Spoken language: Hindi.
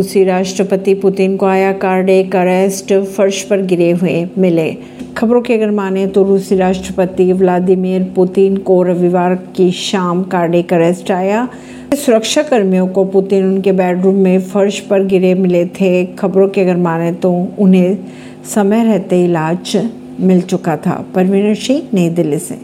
रूसी राष्ट्रपति पुतिन को आया कार्डिक अरेस्ट, फर्श पर गिरे हुए मिले। खबरों की अगर माने तो रूसी राष्ट्रपति व्लादिमीर पुतिन को रविवार की शाम कार्डिक अरेस्ट आया। सुरक्षा कर्मियों को पुतिन उनके बेडरूम में फर्श पर गिरे मिले थे। खबरों की अगर माने तो उन्हें समय रहते इलाज मिल चुका था। परवीन सिंह, नई दिल्ली से।